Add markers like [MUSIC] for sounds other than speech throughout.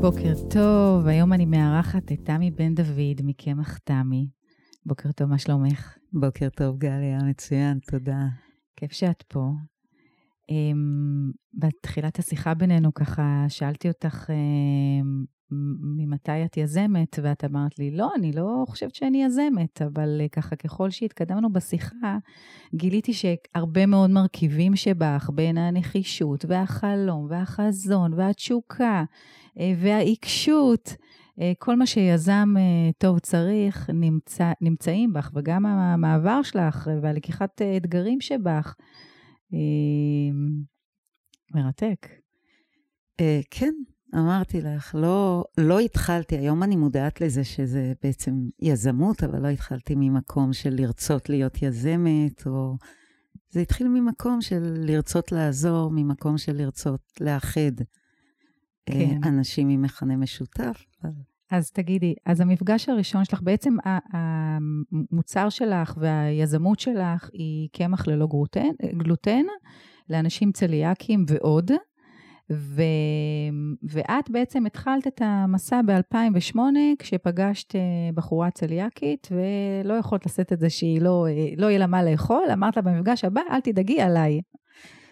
בוקר טוב, היום אני מארחת את תמי בן דוד מקמח תמי. בוקר טוב, מה שלומך? בוקר טוב, גליה, מצוין, תודה. כיף שאת פה. Um, בתחילת השיחה בינינו, ככה, שאלתי אותך um, ממתי את יזמת, ואת אמרת לי, לא, אני לא חושבת שאני יזמת, אבל uh, ככה, ככל שהתקדמנו בשיחה, גיליתי שהרבה מאוד מרכיבים שבך, בין הנחישות והחלום והחזון והתשוקה uh, והעיקשות, כל מה שיזם טוב צריך, נמצא, נמצאים בך, וגם המעבר שלך והלקיחת אתגרים שבך. מרתק. Uh, כן, אמרתי לך, לא, לא התחלתי, היום אני מודעת לזה שזה בעצם יזמות, אבל לא התחלתי ממקום של לרצות להיות יזמת, או... זה התחיל ממקום של לרצות לעזור, ממקום של לרצות לאחד כן. אנשים עם מכנה משותף. אז תגידי, אז המפגש הראשון שלך, בעצם המוצר שלך והיזמות שלך היא קמח ללא גלוטן, גלוטן לאנשים צליאקים ועוד. ו... ואת בעצם התחלת את המסע ב-2008 כשפגשת אה, בחורה צליאקית ולא יכולת לשאת את זה שהיא לא, אה, לא יהיה לה מה לאכול, אמרת לה במפגש הבא, אל תדאגי עליי.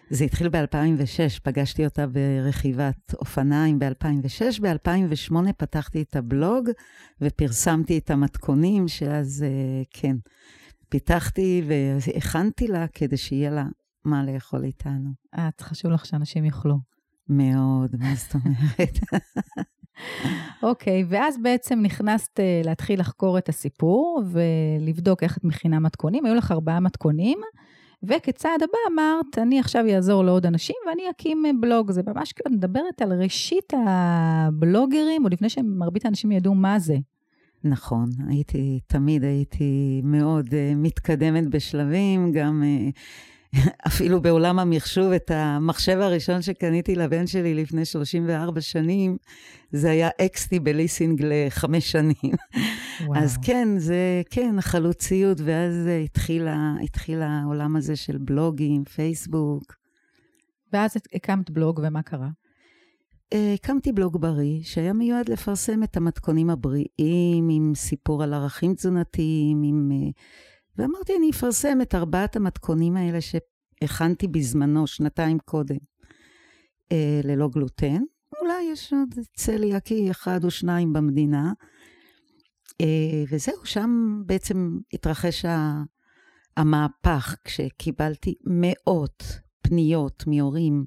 זה התחיל ב-2006, פגשתי אותה ברכיבת אופניים ב-2006. ב-2008 פתחתי את הבלוג ופרסמתי את המתכונים, שאז, אה, כן, פיתחתי והכנתי לה כדי שיהיה לה מה לאכול איתנו. את, חשוב לך שאנשים יאכלו. מאוד, מה זאת אומרת? [LAUGHS] אוקיי, okay, ואז בעצם נכנסת אה, להתחיל לחקור את הסיפור ולבדוק איך את מכינה מתכונים. היו לך ארבעה מתכונים, וכצעד הבא אמרת, אני עכשיו אעזור לעוד אנשים ואני אקים אה, בלוג. זה ממש כאילו, את מדברת על ראשית הבלוגרים, עוד לפני שמרבית האנשים ידעו מה זה. נכון, הייתי, תמיד הייתי מאוד uh, מתקדמת בשלבים, גם... Uh, אפילו בעולם המחשוב, את המחשב הראשון שקניתי לבן שלי לפני 34 שנים, זה היה אקסטי בליסינג לחמש שנים. וואו. אז כן, זה, כן, חלוציות, ואז התחיל, התחיל העולם הזה של בלוגים, פייסבוק. ואז הקמת בלוג, ומה קרה? אה, הקמתי בלוג בריא, שהיה מיועד לפרסם את המתכונים הבריאים, עם סיפור על ערכים תזונתיים, עם... ואמרתי, אני אפרסם את ארבעת המתכונים האלה שהכנתי בזמנו, שנתיים קודם, אה, ללא גלוטן. אולי יש עוד צליאקי אחד או שניים במדינה. אה, וזהו, שם בעצם התרחש המהפך, כשקיבלתי מאות פניות מהורים,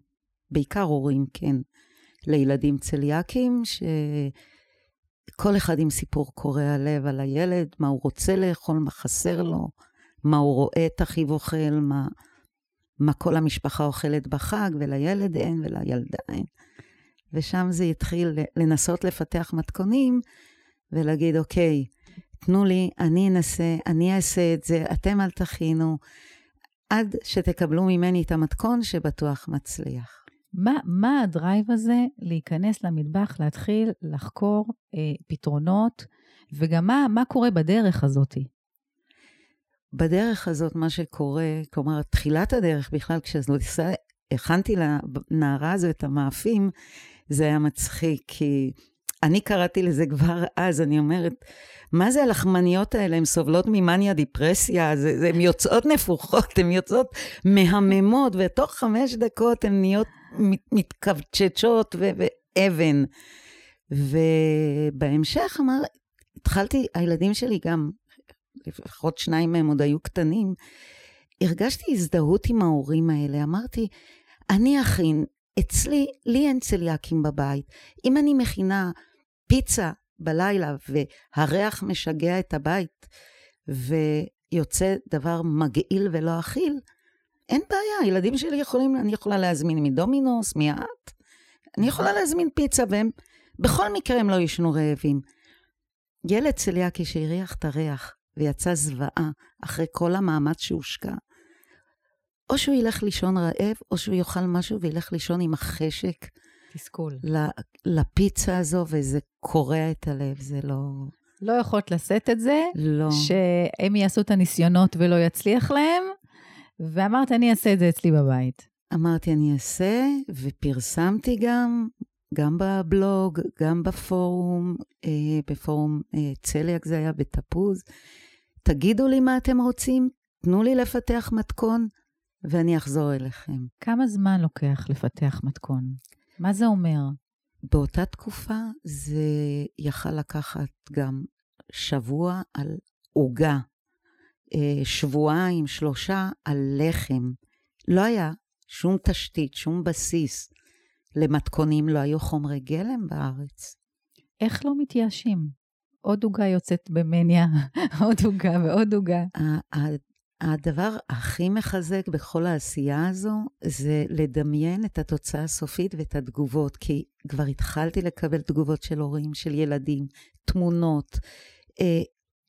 בעיקר הורים, כן, לילדים צליאקים, ש... כל אחד עם סיפור קורע לב על הילד, מה הוא רוצה לאכול, מה חסר לו, מה הוא רואה את אחיו אוכל, מה, מה כל המשפחה אוכלת בחג, ולילד אין ולילדה אין. ושם זה התחיל לנסות לפתח מתכונים ולהגיד, אוקיי, תנו לי, אני אנסה, אני אעשה את זה, אתם אל תכינו, עד שתקבלו ממני את המתכון שבטוח מצליח. מה, מה הדרייב הזה להיכנס למטבח, להתחיל לחקור אה, פתרונות, וגם מה, מה קורה בדרך הזאת? בדרך הזאת, מה שקורה, כלומר, תחילת הדרך בכלל, כשהכנתי לנערה הזו את המאפים, זה היה מצחיק, כי אני קראתי לזה כבר אז, אני אומרת, מה זה הלחמניות האלה? הן סובלות ממאניה דיפרסיה, הן יוצאות נפוחות, הן יוצאות מהממות, ותוך חמש דקות הן נהיות מתכווצ'צ'ות ואבן. ובהמשך אמר, התחלתי, הילדים שלי גם, לפחות שניים מהם עוד היו קטנים, הרגשתי הזדהות עם ההורים האלה. אמרתי, אני אכין, אצלי, לי אין צליאקים בבית. אם אני מכינה פיצה בלילה והריח משגע את הבית ויוצא דבר מגעיל ולא אכיל, אין בעיה, הילדים שלי יכולים, אני יכולה להזמין מדומינוס, מאט, אני יכולה להזמין פיצה והם, בכל מקרה הם לא ישנו רעבים. ילד צליאקי שהריח את הריח ויצא זוועה אחרי כל המאמץ שהושקע, או שהוא ילך לישון רעב, או שהוא יאכל משהו וילך לישון עם החשק תסכול. לפיצה הזו, וזה קורע את הלב, זה לא... לא יכולת לשאת את זה, לא. שהם יעשו את הניסיונות ולא יצליח להם, ואמרת, אני אעשה את זה אצלי בבית. אמרתי, אני אעשה, ופרסמתי גם, גם בבלוג, גם בפורום, אה, בפורום אה, צליאק זה היה בתפוז. תגידו לי מה אתם רוצים, תנו לי לפתח מתכון, ואני אחזור אליכם. כמה זמן לוקח לפתח מתכון? מה זה אומר? באותה תקופה זה יכל לקחת גם שבוע על עוגה, אה, שבועיים, שלושה על לחם. לא היה שום תשתית, שום בסיס למתכונים, לא היו חומרי גלם בארץ. איך לא מתייאשים? עוד עוגה יוצאת במניה, [LAUGHS] עוד עוגה ועוד עוגה. הדבר הכי מחזק בכל העשייה הזו זה לדמיין את התוצאה הסופית ואת התגובות, כי כבר התחלתי לקבל תגובות של הורים, של ילדים, תמונות. אה,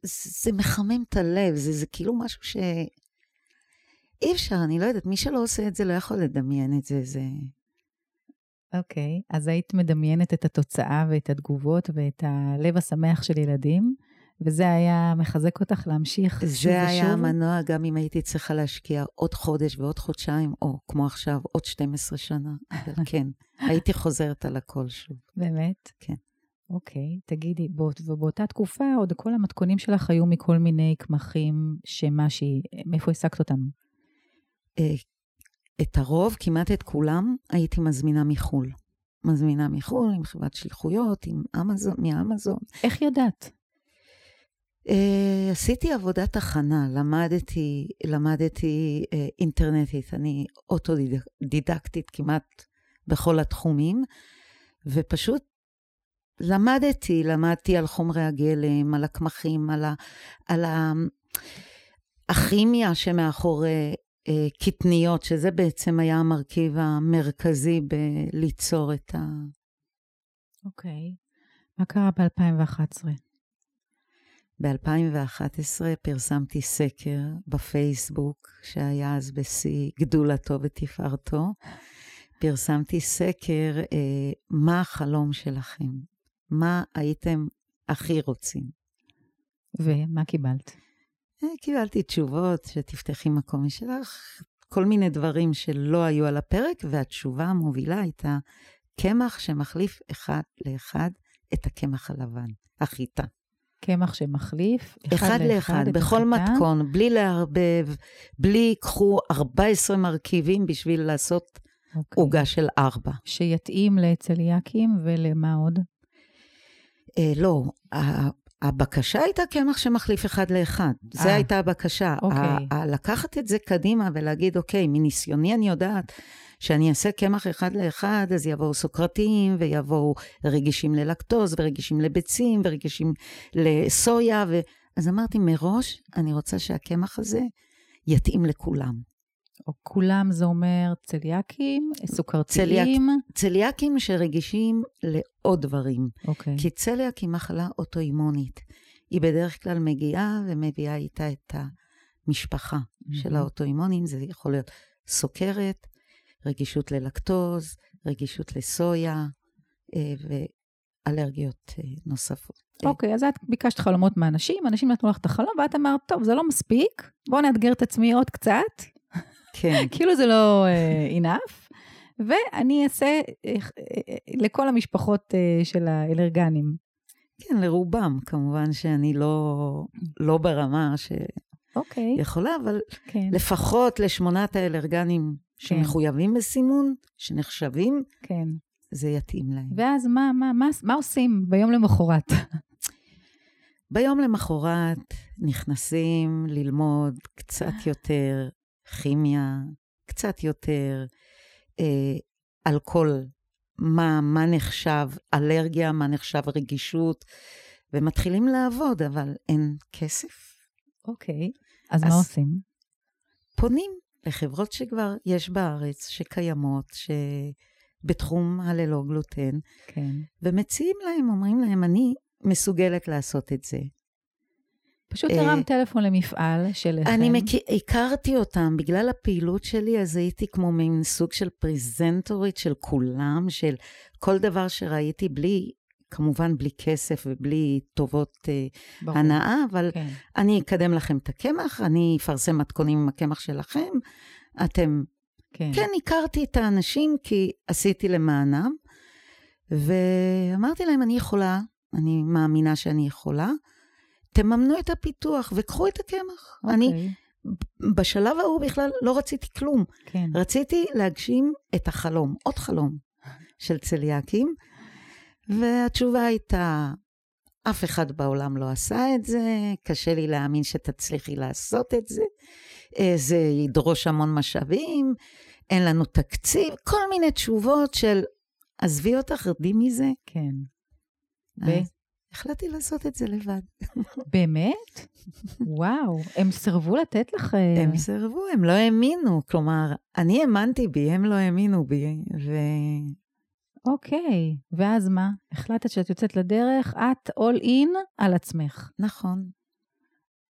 זה מחמם את הלב, זה, זה כאילו משהו ש... אי אפשר, אני לא יודעת, מי שלא עושה את זה לא יכול לדמיין את זה, זה... אוקיי, okay, אז היית מדמיינת את התוצאה ואת התגובות ואת הלב השמח של ילדים, וזה היה מחזק אותך להמשיך שוב ושוב? זה היה המנוע, גם אם הייתי צריכה להשקיע עוד חודש ועוד חודשיים, או כמו עכשיו, עוד 12 שנה. אבל [LAUGHS] כן, הייתי חוזרת על הכל שוב. באמת? כן. אוקיי, תגידי, ובאותה תקופה עוד כל המתכונים שלך היו מכל מיני קמחים, שמה שהיא, מאיפה השגת אותם? אה, את הרוב, כמעט את כולם, הייתי מזמינה מחו"ל. מזמינה מחו"ל עם חברת שליחויות, עם אמזון, מאמזון. איך ידעת? Uh, עשיתי עבודת הכנה, למדתי, למדתי uh, אינטרנטית, אני אוטודידקטית כמעט בכל התחומים, ופשוט למדתי, למדתי על חומרי הגלם, על הקמחים, על, ה, על ה, הכימיה שמאחורי uh, קטניות, שזה בעצם היה המרכיב המרכזי בליצור את ה... אוקיי. Okay. מה קרה ב-2011? ב-2011 פרסמתי סקר בפייסבוק, שהיה אז בשיא גדולתו ותפארתו. פרסמתי סקר, אה, מה החלום שלכם? מה הייתם הכי רוצים? ומה קיבלת? אה, קיבלתי תשובות, שתפתחי מקום משלך, כל מיני דברים שלא היו על הפרק, והתשובה המובילה הייתה קמח שמחליף אחד לאחד את הקמח הלבן, החיטה. קמח שמחליף, אחד, אחד לאחד, בכל מתכון, בלי לערבב, בלי קחו 14 מרכיבים בשביל לעשות אוקיי. עוגה של ארבע. שיתאים לצליאקים ולמה עוד? אה, לא, הבקשה הייתה קמח שמחליף אחד לאחד. זו אה. הייתה הבקשה. אוקיי. לקחת את זה קדימה ולהגיד, אוקיי, מניסיוני אני יודעת שאני אעשה קמח אחד לאחד, אז יבואו סוכרתיים, ויבואו רגישים ללקטוז, ורגישים לביצים, ורגישים לסויה, ו... אז אמרתי, מראש, אני רוצה שהקמח הזה יתאים לכולם. או כולם זה אומר צליאקים, סוכרתיים? צליאק, צליאקים שרגישים לעוד דברים. אוקיי. כי צליאק היא מחלה אוטואימונית. היא בדרך כלל מגיעה ומביאה איתה את המשפחה mm-hmm. של האוטואימונים. זה יכול להיות סוכרת, רגישות ללקטוז, רגישות לסויה אה, ואלרגיות אה, נוספות. אוקיי, okay, אז את ביקשת חלומות מאנשים, אנשים נתנו לך את החלום, ואת אמרת, טוב, זה לא מספיק, בואו נאתגר את עצמי עוד קצת. כן. [LAUGHS] כאילו זה לא uh, enough, ואני אעשה uh, לכל המשפחות uh, של האלרגנים. כן, לרובם, כמובן שאני לא, לא ברמה. אוקיי. יכולה, אבל כן. לפחות לשמונת האלרגנים שמחויבים כן. בסימון, שנחשבים, כן. זה יתאים להם. ואז מה, מה, מה, מה עושים ביום למחרת? [LAUGHS] ביום למחרת נכנסים ללמוד קצת יותר כימיה, קצת יותר אה, על כל מה, מה נחשב אלרגיה, מה נחשב רגישות, ומתחילים לעבוד, אבל אין כסף. אוקיי, אז, אז מה עושים? פונים לחברות שכבר יש בארץ, שקיימות, שבתחום הללא גלוטן, כן. ומציעים להם, אומרים להם, אני מסוגלת לעשות את זה. פשוט הרם אה, טלפון למפעל שלכם. אני מכיר, הכרתי אותם, בגלל הפעילות שלי, אז הייתי כמו מין סוג של פרזנטורית של כולם, של כל דבר שראיתי בלי, כמובן בלי כסף ובלי טובות אה, ברור. הנאה, אבל כן. אני אקדם לכם את הקמח, אני אפרסם מתכונים עם הקמח שלכם, אתם... כן. כן, הכרתי את האנשים כי עשיתי למענם, ואמרתי להם, אני יכולה, אני מאמינה שאני יכולה, תממנו את הפיתוח וקחו את הקמח. אני, אוקיי. בשלב ההוא בכלל לא רציתי כלום. כן. רציתי להגשים את החלום, עוד חלום של צליאקים, והתשובה הייתה, אף אחד בעולם לא עשה את זה, קשה לי להאמין שתצליחי לעשות את זה, אה, זה ידרוש המון משאבים, אין לנו תקציב, כל מיני תשובות של, עזבי אותך, רדי מזה. כן. ו? החלטתי לעשות את זה לבד. באמת? וואו, הם סירבו לתת לך... הם סירבו, הם לא האמינו. כלומר, אני האמנתי בי, הם לא האמינו בי, ו... אוקיי, ואז מה? החלטת שאת יוצאת לדרך, את all in על עצמך. נכון.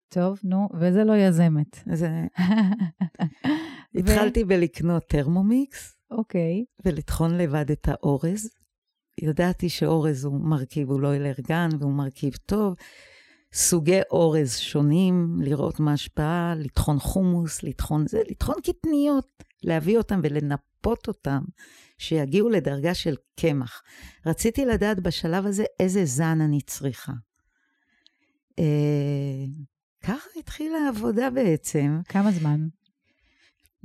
טוב, נו, וזה לא יזמת. זה... [LAUGHS] התחלתי בלקנות תרמומיקס אוקיי, ולטחון לבד את האורז. ידעתי שאורז הוא מרכיב, הוא לא אלרגן והוא מרכיב טוב. סוגי אורז שונים, לראות מה ההשפעה, לטחון חומוס, לטחון זה, לטחון קטניות, להביא אותם ולנפות אותם, שיגיעו לדרגה של קמח. רציתי לדעת בשלב הזה איזה זן אני צריכה. אה, ככה התחילה העבודה בעצם. כמה זמן?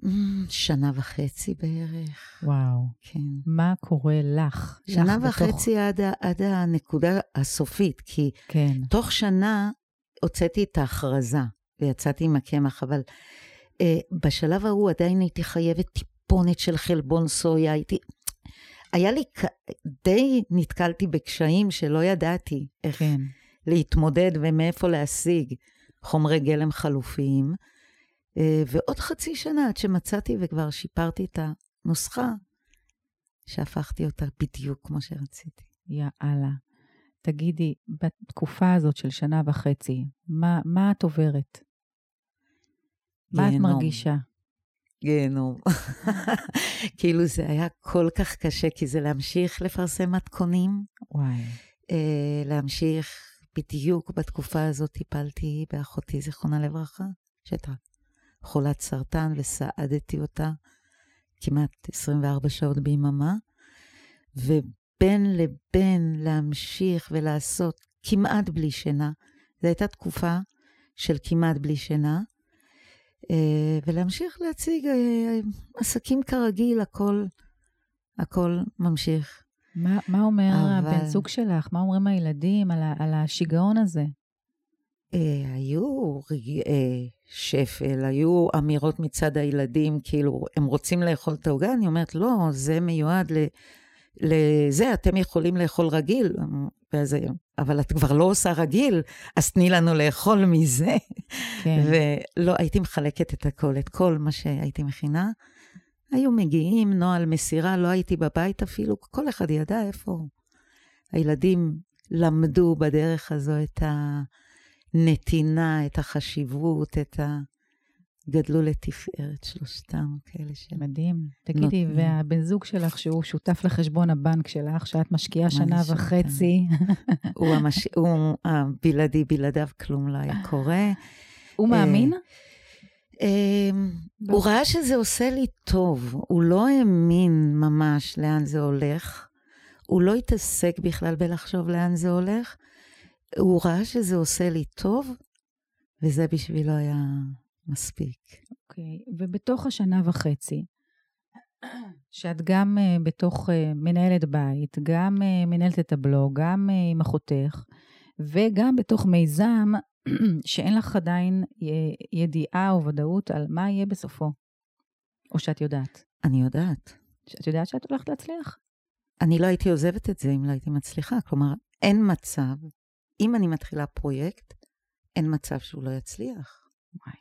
אמ, שנה וחצי בערך, וואו. כן. מה קורה לך? שנה לך בתוך- וחצי עד, ה- עד הנקודה הסופית, כי כן, תוך שנה הוצאתי את ההכרזה ויצאתי עם הקמח, אבל אה, בשלב ההוא עדיין הייתי חייבת טיפונת של חלבון סויה, הייתי... היה לי, די נתקלתי בקשיים שלא ידעתי איך כן. להתמודד ומאיפה להשיג חומרי גלם חלופיים. אה, ועוד חצי שנה עד שמצאתי וכבר שיפרתי את הנוסחה, שהפכתי אותה בדיוק כמו שרציתי. יאללה. תגידי, בתקופה הזאת של שנה וחצי, מה, מה את עוברת? מה את. מרגישה? גיהנום. [LAUGHS] כאילו זה היה כל כך קשה, כי זה להמשיך לפרסם מתכונים, וואי, אה, להמשיך, בדיוק בתקופה הזאת טיפלתי באחותי, זיכרונה לברכה, שהייתה חולת סרטן וסעדתי אותה כמעט 24 שעות ביממה, ובין לבין להמשיך ולעשות כמעט בלי שינה. זו הייתה תקופה של כמעט בלי שינה, אה, ולהמשיך להציג אה, עסקים כרגיל, הכל, הכל ממשיך. מה, מה אומר אבל- הבן זוג שלך? מה אומרים הילדים על, ה, על השיגעון הזה? אה, היו רגעי שפל, היו אמירות מצד הילדים, כאילו, הם רוצים לאכול את העוגה? אני אומרת, לא, זה מיועד ל... לזה, אתם יכולים לאכול רגיל, ואז, אבל את כבר לא עושה רגיל, אז תני לנו לאכול מזה. כן, ולא, הייתי מחלקת את הכל, את כל מה שהייתי מכינה. היו מגיעים, נוהל מסירה, לא הייתי בבית אפילו, כל אחד ידע איפה. הילדים למדו בדרך הזו את הנתינה, את החשיבות, את ה... גדלו לתפארת שלושתם, כאלה של... מדהים. תגידי, נותנים. והבן זוג שלך, שהוא שותף לחשבון הבנק שלך, שאת משקיעה שנה וחצי, [LAUGHS] הוא, המש... הוא הבלעדי, בלעדיו כלום לא היה קורה. [LAUGHS] הוא מאמין? אמ, הוא ראה שזה עושה לי טוב, הוא לא האמין ממש לאן זה הולך, הוא לא התעסק בכלל בלחשוב לאן זה הולך, הוא ראה שזה עושה לי טוב, וזה בשבילו היה מספיק. אוקיי, ובתוך השנה וחצי, שאת גם uh, בתוך uh, מנהלת בית, גם uh, מנהלת את הבלוג, גם uh, עם אחותך, וגם בתוך מיזם [CLEARS THROAT] שאין לך עדיין ידיעה או ודאות על מה יהיה בסופו, או שאת יודעת. אני יודעת. שאת יודעת שאת הולכת להצליח? אני לא הייתי עוזבת את זה אם לא הייתי מצליחה. כלומר, אין מצב, אם אני מתחילה פרויקט, אין מצב שהוא לא יצליח. וואי,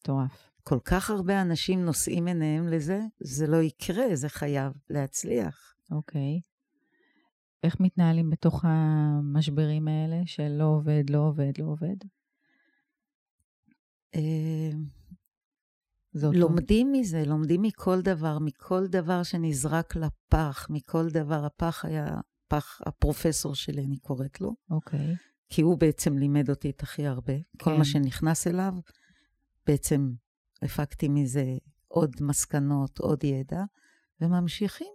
מטורף. כל כך הרבה אנשים נושאים עיניהם לזה, זה לא יקרה, זה חייב להצליח. אוקיי. איך מתנהלים בתוך המשברים האלה של לא עובד, לא עובד, לא עובד? אה, לומדים מזה, לומדים מכל דבר, מכל דבר שנזרק לפח, מכל דבר. הפח היה פח, הפרופסור שלי, אני קוראת לו. אוקיי. כי הוא בעצם לימד אותי את הכי הרבה. כן. כל מה שנכנס אליו, בעצם הפקתי מזה עוד מסקנות, עוד ידע, וממשיכים.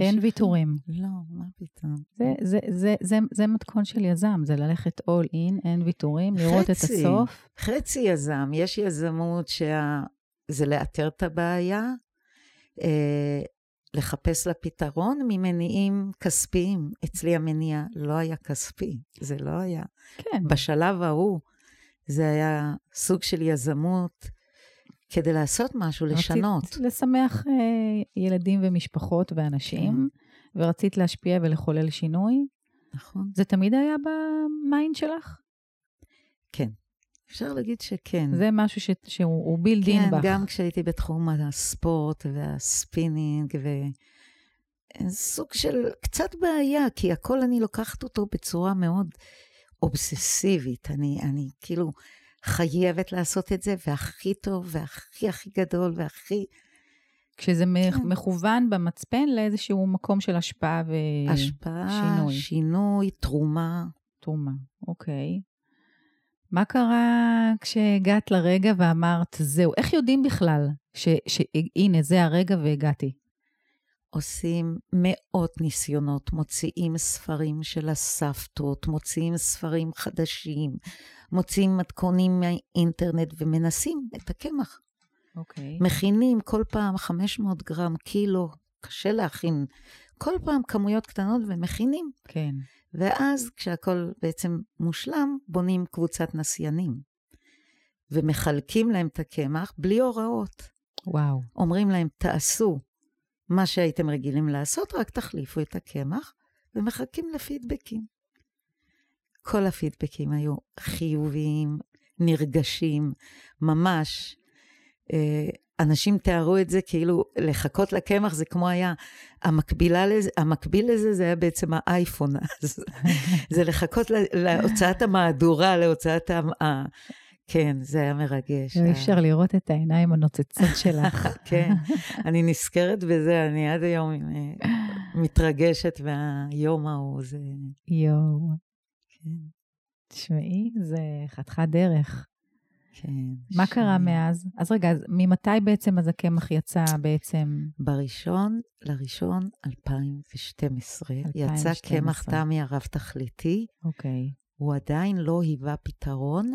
אין ויתורים. לא, מה פתאום. זה, זה, זה, זה, זה מתכון של יזם, זה ללכת all in, אין ויתורים, לראות חצי, את הסוף. חצי יזם. יש יזמות שזה לאתר את הבעיה, אה, לחפש לה פתרון ממניעים כספיים. אצלי המניע לא היה כספי, זה לא היה. כן. בשלב ההוא זה היה סוג של יזמות כדי לעשות משהו, לשנות. רצית לשמח אה, ילדים ומשפחות ואנשים, כן. ורצית להשפיע ולחולל שינוי. נכון. זה תמיד היה ב mind שלך? כן. אפשר להגיד שכן. זה משהו ש... שהוא built-in כן, בך. כן, גם כשהייתי בתחום הספורט והספינינג, וסוג של קצת בעיה, כי הכל אני לוקחת אותו בצורה מאוד אובססיבית. אני, אני כאילו חייבת לעשות את זה, והכי טוב, והכי הכי גדול, והכי... כשזה כן. מכוון במצפן לאיזשהו מקום של השפעה ושינוי. השפעה, שינוי, תרומה. תרומה, אוקיי. מה קרה כשהגעת לרגע ואמרת, זהו, איך יודעים בכלל שהנה, זה הרגע והגעתי? עושים מאות ניסיונות, מוציאים ספרים של הסבתות, מוציאים ספרים חדשים, מוציאים מתכונים מהאינטרנט ומנסים את הקמח. אוקיי. Okay. מכינים כל פעם 500 גרם, קילו, קשה להכין, כל פעם כמויות קטנות ומכינים. כן. ואז כשהכול בעצם מושלם, בונים קבוצת נסיינים. ומחלקים להם את הקמח בלי הוראות. וואו. אומרים להם, תעשו מה שהייתם רגילים לעשות, רק תחליפו את הקמח, ומחכים לפידבקים. כל הפידבקים היו חיוביים, נרגשים, ממש. אה, אנשים תיארו את זה כאילו לחכות לקמח זה כמו היה, המקבילה לזה, המקביל לזה זה היה בעצם האייפון, אז [LAUGHS] זה לחכות להוצאת המהדורה, להוצאת ה... כן, זה היה מרגש. אי אפשר לראות את העיניים הנוצצות [LAUGHS] שלך. כן, אני נזכרת בזה, אני עד היום אה, מתרגשת מהיום ההוא, זה... יואו. כן. תשמעי, זה חתיכת דרך. כן. מה ש... קרה מאז? אז רגע, אז ממתי בעצם אז הקמח יצא בעצם? בראשון לראשון 2012, 2012. יצא קמח תמי הרב-תכליתי. אוקיי. הוא עדיין לא היווה פתרון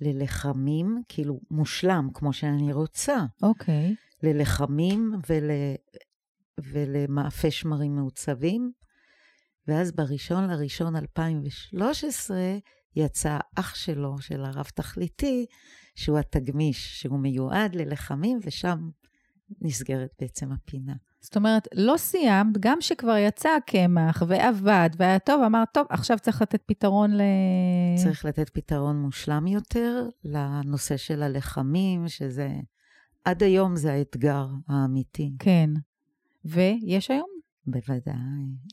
ללחמים, כאילו מושלם, כמו שאני רוצה. אוקיי. ללחמים ול... ולמאפי שמרים מעוצבים. ואז בראשון לראשון 2013 יצא אח שלו, של הרב תכליתי, שהוא התגמיש, שהוא מיועד ללחמים, ושם נסגרת בעצם הפינה. זאת אומרת, לא סיימת, גם שכבר יצא הקמח ועבד והיה טוב, אמרת, טוב, עכשיו צריך לתת פתרון ל... צריך לתת פתרון מושלם יותר לנושא של הלחמים, שזה... עד היום זה האתגר האמיתי. כן. ויש היום? בוודאי,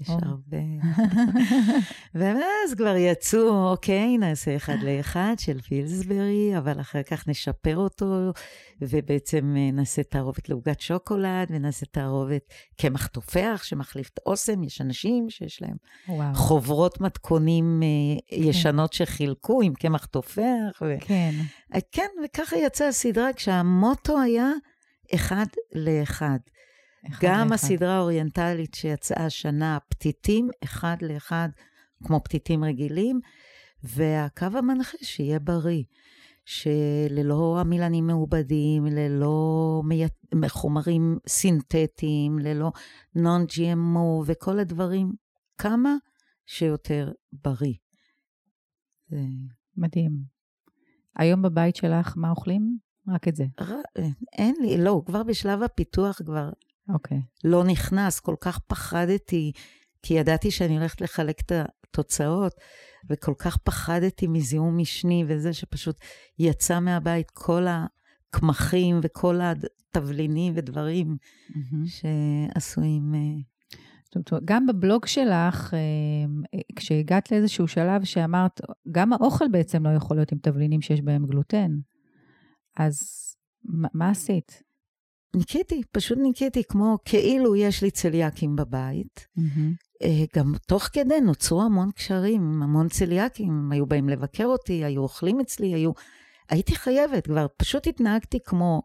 יש או. הרבה. [LAUGHS] ואז כבר יצאו, אוקיי, נעשה אחד לאחד של פילסברי, אבל אחר כך נשפר אותו, ובעצם אה, נעשה תערובת לעוגת שוקולד, ונעשה תערובת קמח תופח שמחליף את אוסם. יש אנשים שיש להם וואו. חוברות מתכונים אה, כן. ישנות שחילקו עם קמח תופח. ו... כן. אה, כן, וככה יצאה הסדרה, כשהמוטו היה אחד לאחד. גם לאחד. הסדרה האוריינטלית שיצאה השנה, פתיתים, אחד לאחד, כמו פתיתים רגילים, והקו המנחה שיהיה בריא. שללא המילנים מעובדים, ללא מי... חומרים סינתטיים, ללא נון-GMO וכל הדברים, כמה שיותר בריא. זה... מדהים. היום בבית שלך, מה אוכלים? רק את זה. ר... אין לי, לא, כבר בשלב הפיתוח כבר אוקיי. Okay. לא נכנס, כל כך פחדתי, כי ידעתי שאני הולכת לחלק את התוצאות, וכל כך פחדתי מזיהום משני, וזה שפשוט יצא מהבית כל הקמחים וכל התבלינים ודברים mm-hmm. שעשויים... אה, גם בבלוג שלך, אה, כשהגעת לאיזשהו שלב שאמרת, גם האוכל בעצם לא יכול להיות עם תבלינים שיש בהם גלוטן. אז מה, מה עשית? ניקיתי, פשוט ניקיתי, כמו כאילו יש לי צליאקים בבית. Mm-hmm. גם תוך כדי נוצרו המון קשרים, המון צליאקים, היו באים לבקר אותי, היו אוכלים אצלי, היו... הייתי חייבת, כבר פשוט התנהגתי כמו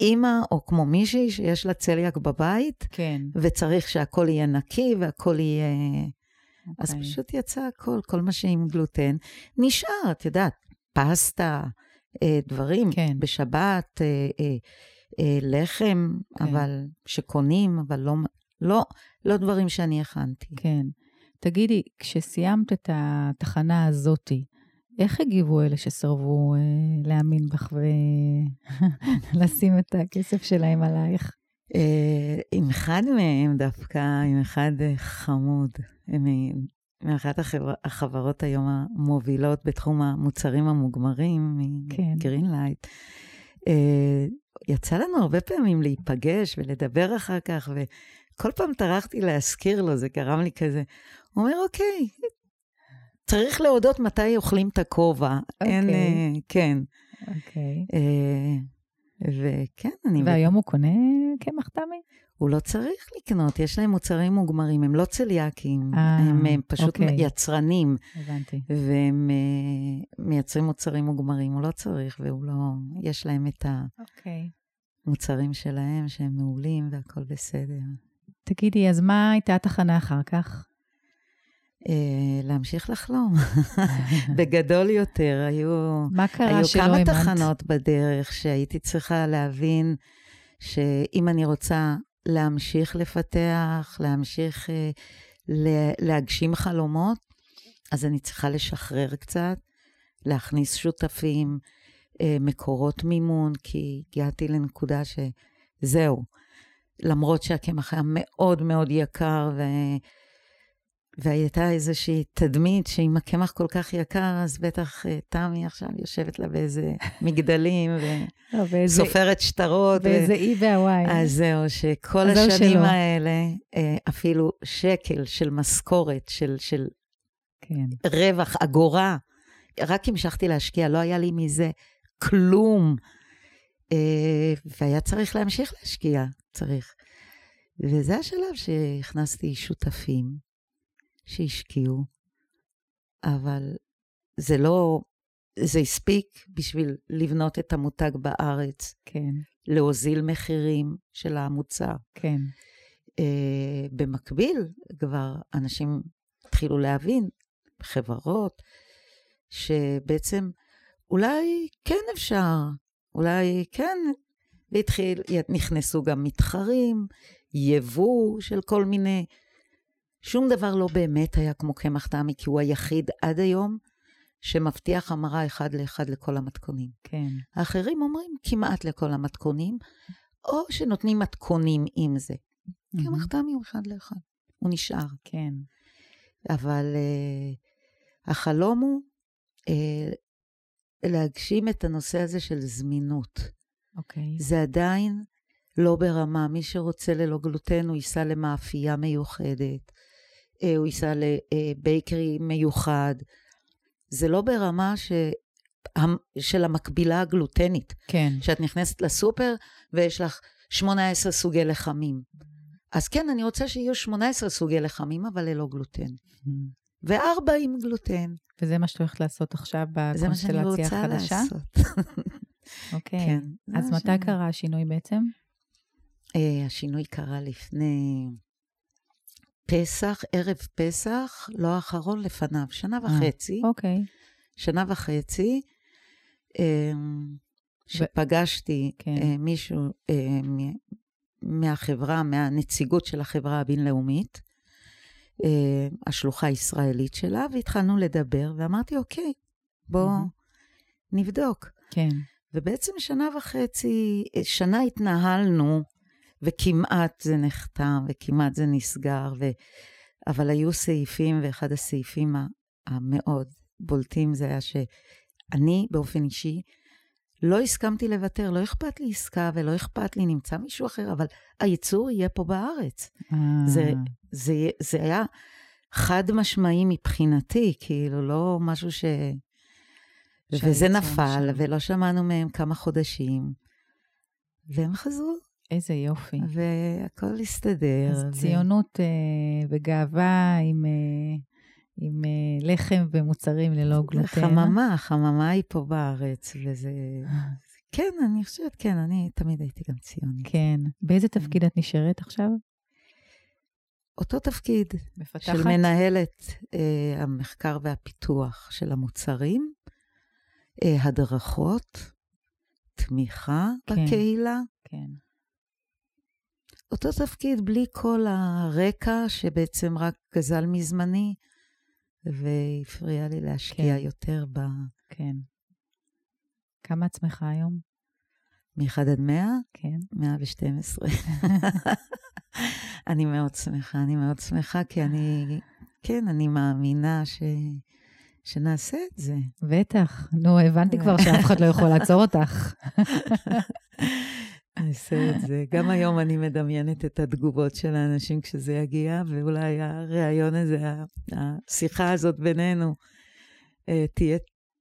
אימא או כמו מישהי שיש לה צליאק בבית, כן. וצריך שהכל יהיה נקי והכל יהיה... Okay. אז אוקיי. פשוט יצא הכל, כל מה שעם גלוטן. נשאר, את יודעת, פסטה, אה, דברים, כן. בשבת, אה, אה, אה, לחם, כן. אבל שקונים, אבל לא, לא, לא דברים שאני הכנתי. כן. תגידי, כשסיימת את התחנה הזאתי, איך הגיבו אלה שסרבו אה, להאמין בך ולשים [LAUGHS] את הכסף שלהם עלייך? אה, עם אחד מהם דווקא, עם אחד חמוד, מאחת החבר, החברות היום המובילות בתחום המוצרים המוגמרים, מגרינלייט. כן. אה, יצא לנו הרבה פעמים להיפגש ולדבר אחר כך, וכל פעם טרחתי להזכיר לו, זה גרם לי כזה. הוא אומר, אוקיי, צריך להודות מתי אוכלים את הכובע. אוקיי. אין, uh, כן. אוקיי. Uh, וכן, אני... והיום הוא קונה קמח תמי? הוא לא צריך לקנות, יש להם מוצרים מוגמרים, הם לא צליאקים, 아, הם, הם פשוט אוקיי. יצרנים. הבנתי. והם uh, מייצרים מוצרים מוגמרים, הוא לא צריך, והוא לא... יש להם את המוצרים אוקיי. שלהם, שהם מעולים והכול בסדר. תגידי, אז מה הייתה התחנה אחר כך? Uh, להמשיך לחלום. [LAUGHS] בגדול יותר, היו... מה קרה היו האמנת? כמה תחנות בדרך שהייתי צריכה להבין שאם אני רוצה להמשיך לפתח, להמשיך uh, להגשים חלומות, אז אני צריכה לשחרר קצת, להכניס שותפים, uh, מקורות מימון, כי הגעתי לנקודה שזהו. למרות שהקמח היה מאוד מאוד יקר, ו... והייתה איזושהי תדמית שאם הקמח כל כך יקר, אז בטח uh, תמי עכשיו יושבת לה באיזה [LAUGHS] מגדלים, וסופרת שטרות. באיזה. אי בהוואי. אז זהו, שכל אז השנים שלו. האלה, uh, אפילו שקל של משכורת, של, של כן. רווח, אגורה, רק המשכתי להשקיע, לא היה לי מזה כלום. Uh, והיה צריך להמשיך להשקיע, צריך. וזה השלב שהכנסתי שותפים. שהשקיעו, אבל זה לא, זה הספיק בשביל לבנות את המותג בארץ. כן. להוזיל מחירים של המוצר. כן. Uh, במקביל, כבר אנשים התחילו להבין, חברות, שבעצם אולי כן אפשר, אולי כן, והתחיל, נכנסו גם מתחרים, יבוא של כל מיני שום דבר לא באמת היה כמו קמח טעמי, כי הוא היחיד עד היום שמבטיח המרה אחד לאחד לכל המתכונים. כן. האחרים אומרים כמעט לכל המתכונים, או שנותנים מתכונים עם זה. Mm-hmm. קמח טעמי הוא אחד לאחד, הוא נשאר. כן. אבל uh, החלום הוא uh, להגשים את הנושא הזה של זמינות. אוקיי. זה עדיין לא ברמה, מי שרוצה ללא גלוטן, הוא ייסע למאפייה מיוחדת. הוא ייסע לבייקרי מיוחד. זה לא ברמה ש... של המקבילה הגלוטנית. כן. שאת נכנסת לסופר ויש לך 18 סוגי לחמים. אז כן, אני רוצה שיהיו 18 סוגי לחמים, אבל ללא גלוטן. וארבע עם גלוטן. וזה מה שאת הולכת לעשות עכשיו בקונסטלציה החדשה? זה מה שאני רוצה לעשות. [LAUGHS] אוקיי. כן. אז מתי. קרה השינוי בעצם? Uh, השינוי קרה לפני פסח, ערב פסח, לא האחרון לפניו, שנה וחצי. אוקיי. שנה וחצי, שפגשתי כן. מישהו מהחברה, מהנציגות של החברה הבינלאומית, השלוחה הישראלית שלה, והתחלנו לדבר, ואמרתי, אוקיי, בואו נבדוק. כן. ובעצם שנה וחצי, שנה התנהלנו, וכמעט זה נחתם, וכמעט זה נסגר, ו... אבל היו סעיפים, ואחד הסעיפים המאוד בולטים זה היה שאני באופן אישי לא הסכמתי לוותר, לא אכפת לי עסקה ולא אכפת לי, נמצא מישהו אחר, אבל הייצור יהיה פה בארץ. זה, זה, זה היה חד משמעי מבחינתי, כאילו לא משהו ש... וזה נפל, ולא שמענו מהם כמה חודשים, והם חזרו. איזה יופי. והכל הסתדר. אז ו... ציונות אה, וגאווה עם, אה, עם אה, לחם ומוצרים ללא גלוטן. חממה, חממה היא פה בארץ, וזה... כן, אני חושבת, כן, אני תמיד הייתי גם ציונית. כן. באיזה כן. תפקיד את נשארת עכשיו? אותו תפקיד. מפתחת? של מנהלת אה, המחקר והפיתוח של המוצרים, אה, הדרכות, תמיכה כן, בקהילה. כן. אותו תפקיד בלי כל הרקע שבעצם רק גזל מזמני, והפריע לי להשקיע כן. יותר ב... כן. כמה עצמך היום? מ-1 עד 100? כן. 112. אני מאוד שמחה, אני מאוד שמחה, כי אני, כן, אני מאמינה ש... שנעשה את זה. בטח. נו, הבנתי כבר שאף אחד לא יכול לעצור אותך. [LAUGHS] נעשה את זה. [LAUGHS] גם היום אני מדמיינת את התגובות של האנשים כשזה יגיע, ואולי הריאיון הזה, השיחה הזאת בינינו, אה, תהיה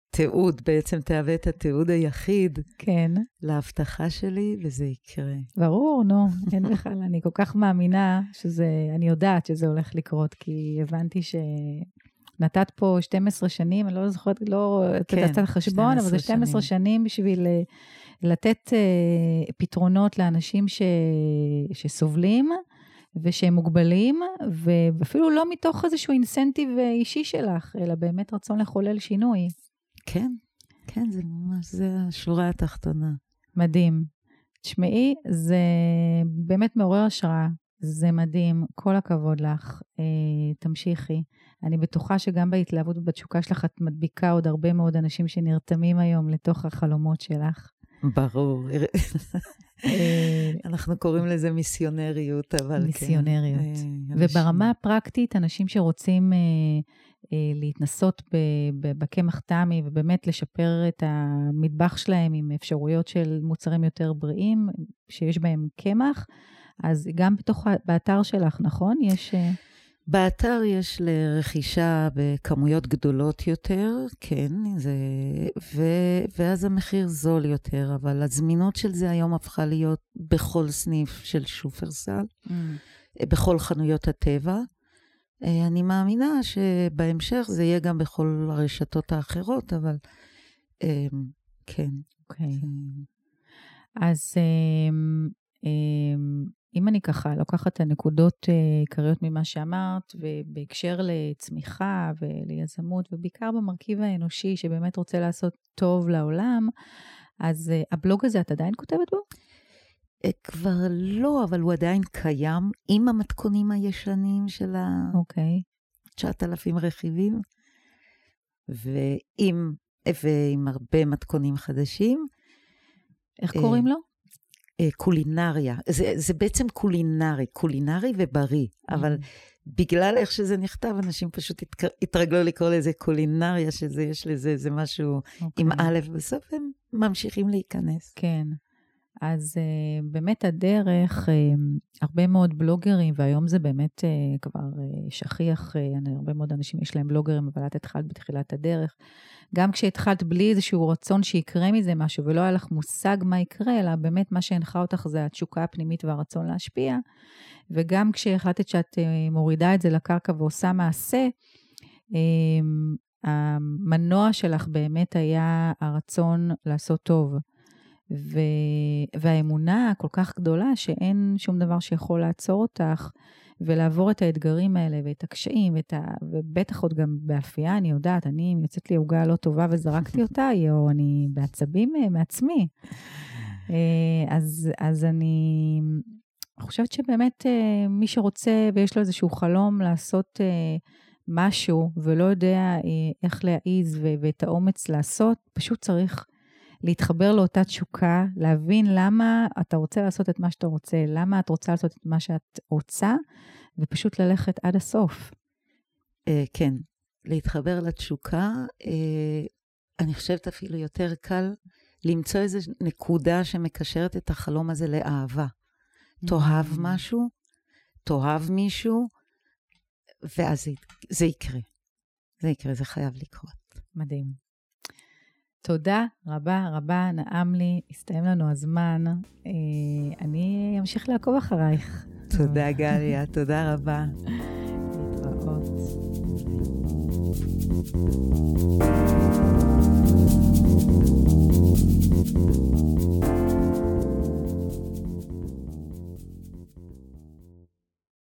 תיעוד, בעצם תהווה את התיעוד היחיד. כן. להבטחה שלי, וזה יקרה. ברור, נו, אין בכלל. אני כל כך מאמינה שזה, אני יודעת שזה הולך לקרות, כי הבנתי ש... נתת פה 12 שנים, אני לא זוכרת, לא כן, יודעת את החשבון, אבל זה 12 שנים, שנים בשביל אה, לתת uh, פתרונות לאנשים ש, שסובלים ושהם מוגבלים, ואפילו לא מתוך איזשהו אינסנטיב אישי שלך, אלא באמת רצון לחולל שינוי. כן, כן, זה ממש, זה השורה התחתונה. מדהים. תשמעי, זה באמת מעורר השראה, זה מדהים, כל הכבוד לך, אה, תמשיכי. אני בטוחה שגם בהתלהבות ובתשוקה שלך את מדביקה עוד הרבה מאוד אנשים שנרתמים היום לתוך החלומות שלך. ברור. אה, אנחנו קוראים לזה מיסיונריות, אבל כן. מיסיונריות. כן. וברמה הפרקטית, אנשים שרוצים להתנסות בקמח תמי ובאמת לשפר את המטבח שלהם עם אפשרויות של מוצרים יותר בריאים, שיש בהם קמח, אז גם בתוך, באתר שלך, נכון? יש... באתר יש לרכישה בכמויות גדולות יותר, כן, זה, ו, ואז המחיר זול יותר, אבל הזמינות של זה היום הפכה להיות בכל סניף של שופרסל, mm. בכל חנויות הטבע. אה, אני מאמינה שבהמשך זה יהיה גם בכל הרשתות האחרות, אבל אמ, כן. אוקיי. Okay. אז אמ, אמ, אם אני ככה לוקחת את הנקודות אה, עיקריות ממה שאמרת, ובהקשר לצמיחה וליזמות, ובעיקר במרכיב האנושי שבאמת רוצה לעשות טוב לעולם, אז אה, הבלוג הזה, את עדיין כותבת בו? אה, כבר לא, אבל הוא עדיין קיים עם המתכונים הישנים של ה... אוקיי. Okay. 9,000 רכיבים, ועם, ועם הרבה מתכונים חדשים. איך קוראים לו? אה, קולינריה. זה, זה בעצם קולינרי, קולינרי ובריא, mm-hmm. אבל בגלל איך שזה נכתב, אנשים פשוט התרגלו לקרוא לזה קולינריה, שזה, יש לזה איזה משהו okay. עם אוקיי. א' בסוף, הם ממשיכים להיכנס. כן. אז uh, באמת הדרך, uh, הרבה מאוד בלוגרים, והיום זה באמת uh, כבר uh, שכיח, uh, הרבה מאוד אנשים יש להם בלוגרים, אבל את התחלת בתחילת הדרך. גם כשהתחלת בלי איזשהו רצון שיקרה מזה משהו, ולא היה לך מושג מה יקרה, אלא באמת מה שהנחה אותך זה התשוקה הפנימית והרצון להשפיע. וגם כשהחלטת שאת uh, מורידה את זה לקרקע ועושה מעשה, uh, המנוע שלך באמת היה הרצון לעשות טוב. ו... והאמונה הכל כך גדולה שאין שום דבר שיכול לעצור אותך ולעבור את האתגרים האלה ואת הקשיים, ואת ה... ובטח עוד גם באפייה, אני יודעת, אני, אם יוצאת לי עוגה לא טובה וזרקתי [LAUGHS] אותה, או אני בעצבים אה, מעצמי. אה, אז, אז אני חושבת שבאמת אה, מי שרוצה ויש לו איזשהו חלום לעשות משהו ולא יודע איך להעיז ואת האומץ לעשות, פשוט צריך להתחבר לאותה תשוקה, להבין למה אתה רוצה לעשות את מה שאתה רוצה, למה את רוצה לעשות את מה שאת רוצה, ופשוט ללכת עד הסוף. Uh, כן, להתחבר לתשוקה, uh, אני חושבת אפילו יותר קל למצוא איזו נקודה שמקשרת את החלום הזה לאהבה. תאהב mm. משהו, תאהב מישהו, ואז זה, זה יקרה. זה יקרה, זה חייב לקרות. מדהים. תודה רבה רבה, נעם לי, הסתיים לנו הזמן. אה, אני אמשיך לעקוב אחרייך. תודה, גליה, תודה רבה. להתראות.